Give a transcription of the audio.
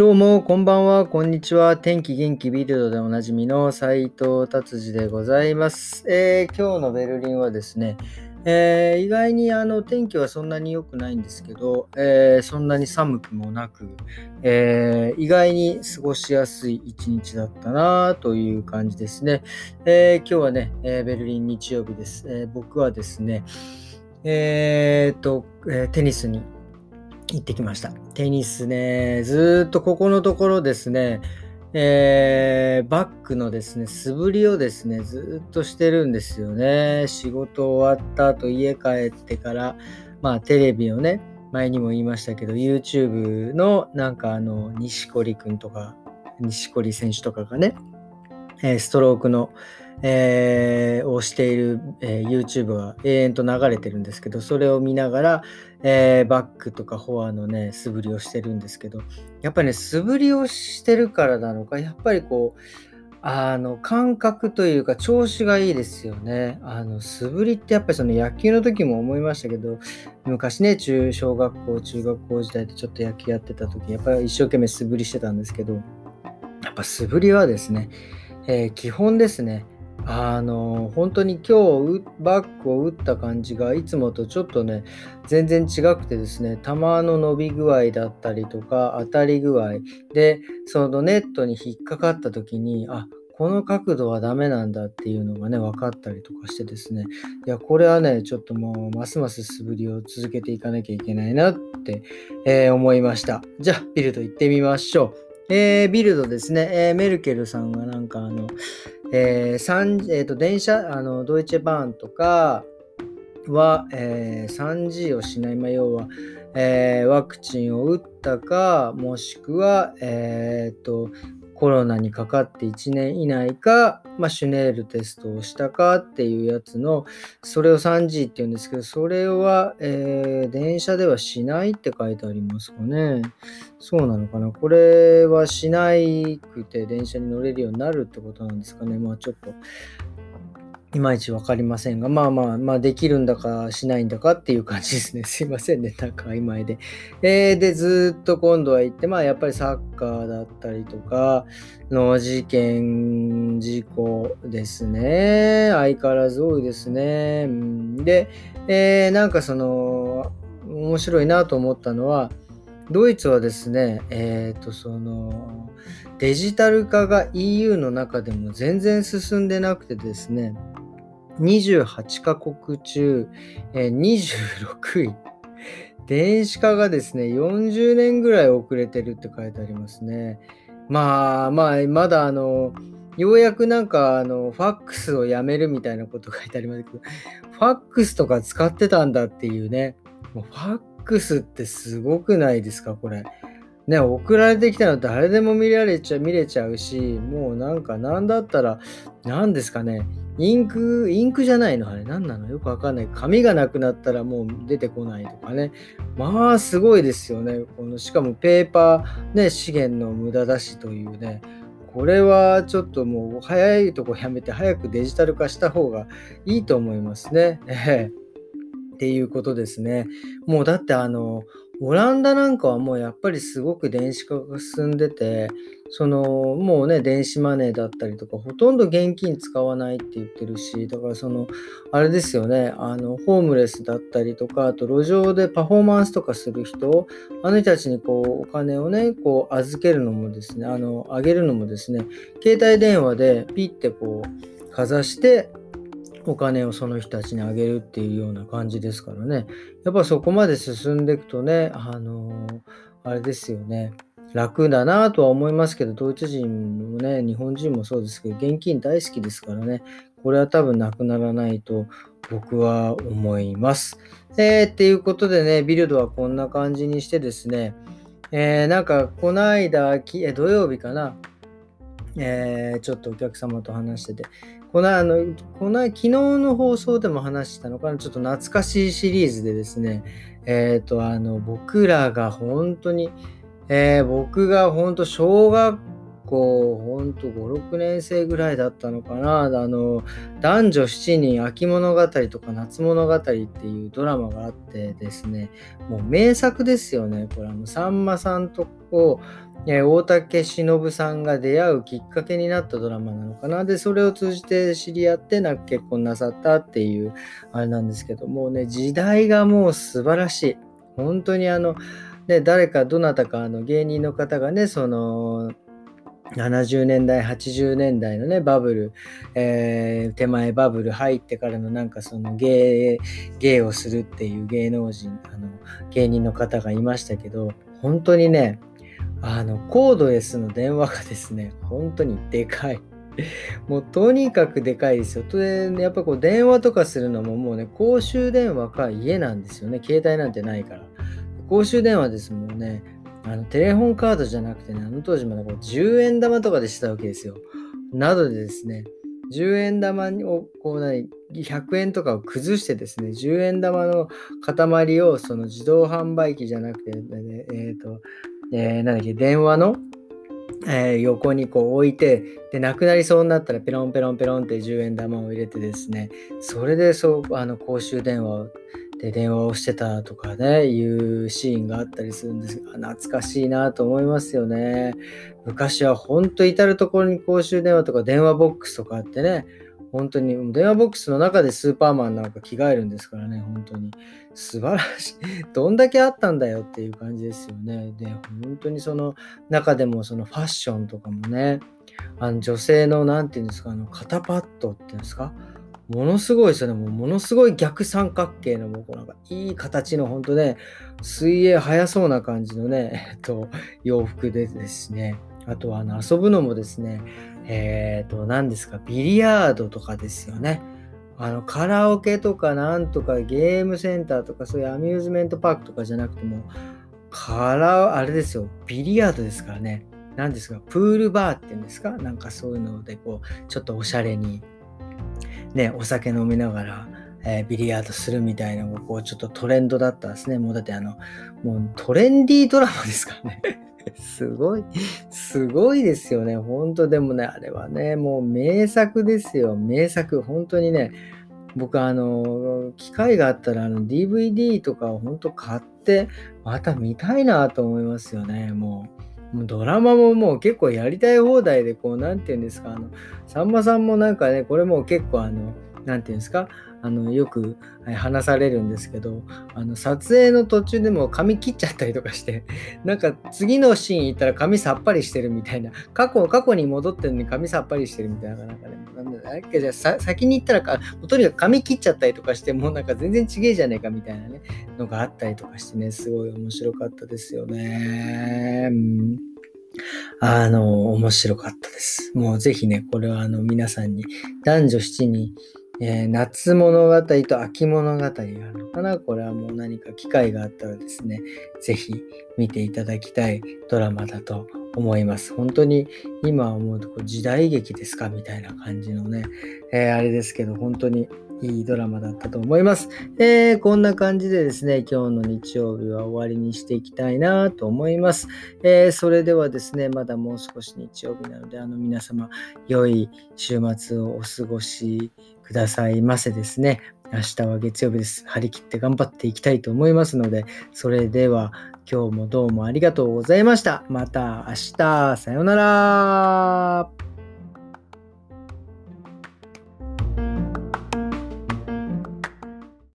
どうも、こんばんは、こんにちは。天気元気ビルドでおなじみの斉藤達治でございます。えー、今日のベルリンはですね、えー、意外にあの天気はそんなに良くないんですけど、えー、そんなに寒くもなく、えー意外に過ごしやすい一日だったなという感じですね。え今日はね、えベルリン日曜日です。え僕はですね、えっと、えテニスに行ってきました。テニスね、ずっとここのところですね、えー、バックのですね、素振りをですね、ずっとしてるんですよね。仕事終わった後、家帰ってから、まあテレビをね、前にも言いましたけど、YouTube のなんかあの、錦織くんとか、錦織選手とかがね、えストロークの、えー、をしている、えー、YouTube が永遠と流れてるんですけど、それを見ながら、えー、バックとかフォアのね、素振りをしてるんですけど、やっぱりね、素振りをしてるからなのか、やっぱりこう、あの、感覚というか、調子がいいですよね。あの、素振りってやっぱりその野球の時も思いましたけど、昔ね、中、小学校、中学校時代でちょっと野球やってた時、やっぱり一生懸命素振りしてたんですけど、やっぱ素振りはですね、えー、基本ですね、あの本当に今日バックを打った感じがいつもとちょっとね全然違くてですね球の伸び具合だったりとか当たり具合。でそのネットに引っかかった時にあこの角度はダメなんだっていうのがね分かったりとかしてですね。いやこれはねちょっともうますます素振りを続けていかなきゃいけないなって、えー、思いました。じゃあビルド行ってみましょう。えー、ビルドですね、えー、メルケルさんがなんかあの、えーえーと、電車、あのドイツェバーンとかは、えー、3G をしない、まあ、要は、えー、ワクチンを打ったか、もしくは、えーとコロナにかかって1年以内か、まあ、シュネールテストをしたかっていうやつの、それを 3G って言うんですけど、それは、えー、電車ではしないって書いてありますかね。そうなのかな。これはしないくて電車に乗れるようになるってことなんですかね。まあちょっといまいち分かりませんが、まあまあ、まあ、できるんだかしないんだかっていう感じですね。すいませんね、なんか曖昧で。えー、で、ずっと今度は行って、まあ、やっぱりサッカーだったりとかの事件、事故ですね。相変わらず多いですね。で、えー、なんかその、面白いなと思ったのは、ドイツはですね、え、ー、と、その、デジタル化が EU の中でも全然進んでなくてですね、28カ国中、えー、26位。電子化がですね、40年ぐらい遅れてるって書いてありますね。まあまあ、まだあの、ようやくなんかあの、ファックスをやめるみたいなこと書いてありますけど、ファックスとか使ってたんだっていうね、もうファックスってすごくないですか、これ。ね、送られてきたの誰でも見られちゃ見れちゃうし、もうなんかなんだったら、何ですかね、インク、インクじゃないの？あれ何なの？よくわかんない。紙がなくなったらもう出てこないとかね。まあすごいですよね。このしかもペーパー、ね、資源の無駄だしというね。これはちょっともう早いとこやめて早くデジタル化した方がいいと思いますね。えー、っていうことですね。もうだってあの、オランダなんかはもうやっぱりすごく電子化が進んでて、そのもうね、電子マネーだったりとか、ほとんど現金使わないって言ってるし、だからその、あれですよね、あの、ホームレスだったりとか、あと路上でパフォーマンスとかする人、あの人たちにこう、お金をね、こう、預けるのもですね、あの、あげるのもですね、携帯電話でピッてこう、かざして、お金をその人たちにあげるっていうような感じですからね。やっぱそこまで進んでいくとね、あの、あれですよね。楽だなとは思いますけど、ドイツ人もね、日本人もそうですけど、現金大好きですからね、これは多分なくならないと僕は思います。えー、っていうことでね、ビルドはこんな感じにしてですね、えー、なんかこの間、え土曜日かな、えー、ちょっとお客様と話してて、このあの、この昨日の放送でも話したのかな、ちょっと懐かしいシリーズでですね、えっ、ー、と、あの、僕らが本当に、えー、僕が本当小学校、ほんと5、6年生ぐらいだったのかな？あの、男女7人秋物語とか夏物語っていうドラマがあってですね、もう名作ですよね。これはもうさんまさんとこう、大竹しのぶさんが出会うきっかけになったドラマなのかな。で、それを通じて知り合ってな結婚なさったっていう、あれなんですけどもうね、時代がもう素晴らしい。本当にあの、ね、誰かどなたかあの芸人の方がね、その、70年代、80年代のね、バブル、えー、手前バブル入ってからのなんかその芸、芸をするっていう芸能人、あの、芸人の方がいましたけど、本当にね、あの、コードレスの電話がですね、本当にでかい。もうとにかくでかいですよ。で、やっぱこう電話とかするのももうね、公衆電話か家なんですよね。携帯なんてないから。公衆電話ですもんね。あのテレホンカードじゃなくてね、あの当時まだこう10円玉とかでしたわけですよ。などでですね、10円玉をこう何100円とかを崩してですね、10円玉の塊をその自動販売機じゃなくて、ね、えっ、ー、と、えー、なんだっけ、電話の、えー、横にこう置いて、で、なくなりそうになったらペロンペロンペロンって10円玉を入れてですね、それでそう、あの公衆電話をで電話をしてたとかね、いうシーンがあったりするんですが、懐かしいなと思いますよね。昔は本当至るところに公衆電話とか電話ボックスとかあってね、本当に電話ボックスの中でスーパーマンなんか着替えるんですからね、本当に。素晴らしい。どんだけあったんだよっていう感じですよね。で、本当にその中でもそのファッションとかもね、あの女性の何て言うんですか、あの肩パッドっていうんですか、ものすごいですよね。もうものすごい逆三角形の、もうなんかいい形の本当ね、水泳速そうな感じのね、えっと、洋服でですね、あとはあの遊ぶのもですね、えっ、と、何ですか、ビリヤードとかですよね。あの、カラオケとかなんとかゲームセンターとかそういうアミューズメントパークとかじゃなくても、カラあれですよ、ビリヤードですからね。何ですか、プールバーっていうんですか？なんかそういうので、こう、ちょっとおしゃれにね、お酒飲みながら、えー、ビリヤードするみたいなのがこうちょっとトレンドだったんですね。もうだってあの、もうトレンディードラマですからね。すごい、すごいですよね。本当でもね、あれはね、もう名作ですよ。名作。本当にね、僕あの、機会があったらあの DVD とかを本当買って、また見たいなと思いますよね。もう。もうドラマももう結構やりたい放題で、こう、なんて言うんですか、あの、さんまさんもなんかね、これも結構あの、なんて言うんですか、あのよく話されるんですけどあの撮影の途中でも髪切っちゃったりとかして なんか次のシーン行ったら髪さっぱりしてるみたいな過去過去に戻ってるのに髪さっぱりしてるみたいななんかねなんだっけじゃあ先に行ったらかとにかく髪切っちゃったりとかしてもうなんか全然ちげえじゃねえかみたいなねのがあったりとかしてねすごい面白かったですよね。うんあの、面白かったです。もうぜひね、これはあの皆さんに男女7人えー、夏物語と秋物語があるのかな？これはもう何か機会があったらですね、ぜひ見ていただきたいドラマだと思います。本当に今思うとこ時代劇ですか？みたいな感じのね、えー、あれですけど、本当にいいドラマだったと思います。えー、こんな感じでですね、今日の日曜日は終わりにしていきたいなと思います。えー、それではですね、まだもう少し日曜日なので、あの皆様、良い週末をお過ごしくださいませですね。明日は月曜日です。張り切って頑張っていきたいと思いますので、それでは今日もどうもありがとうございました。また明日、さようなら。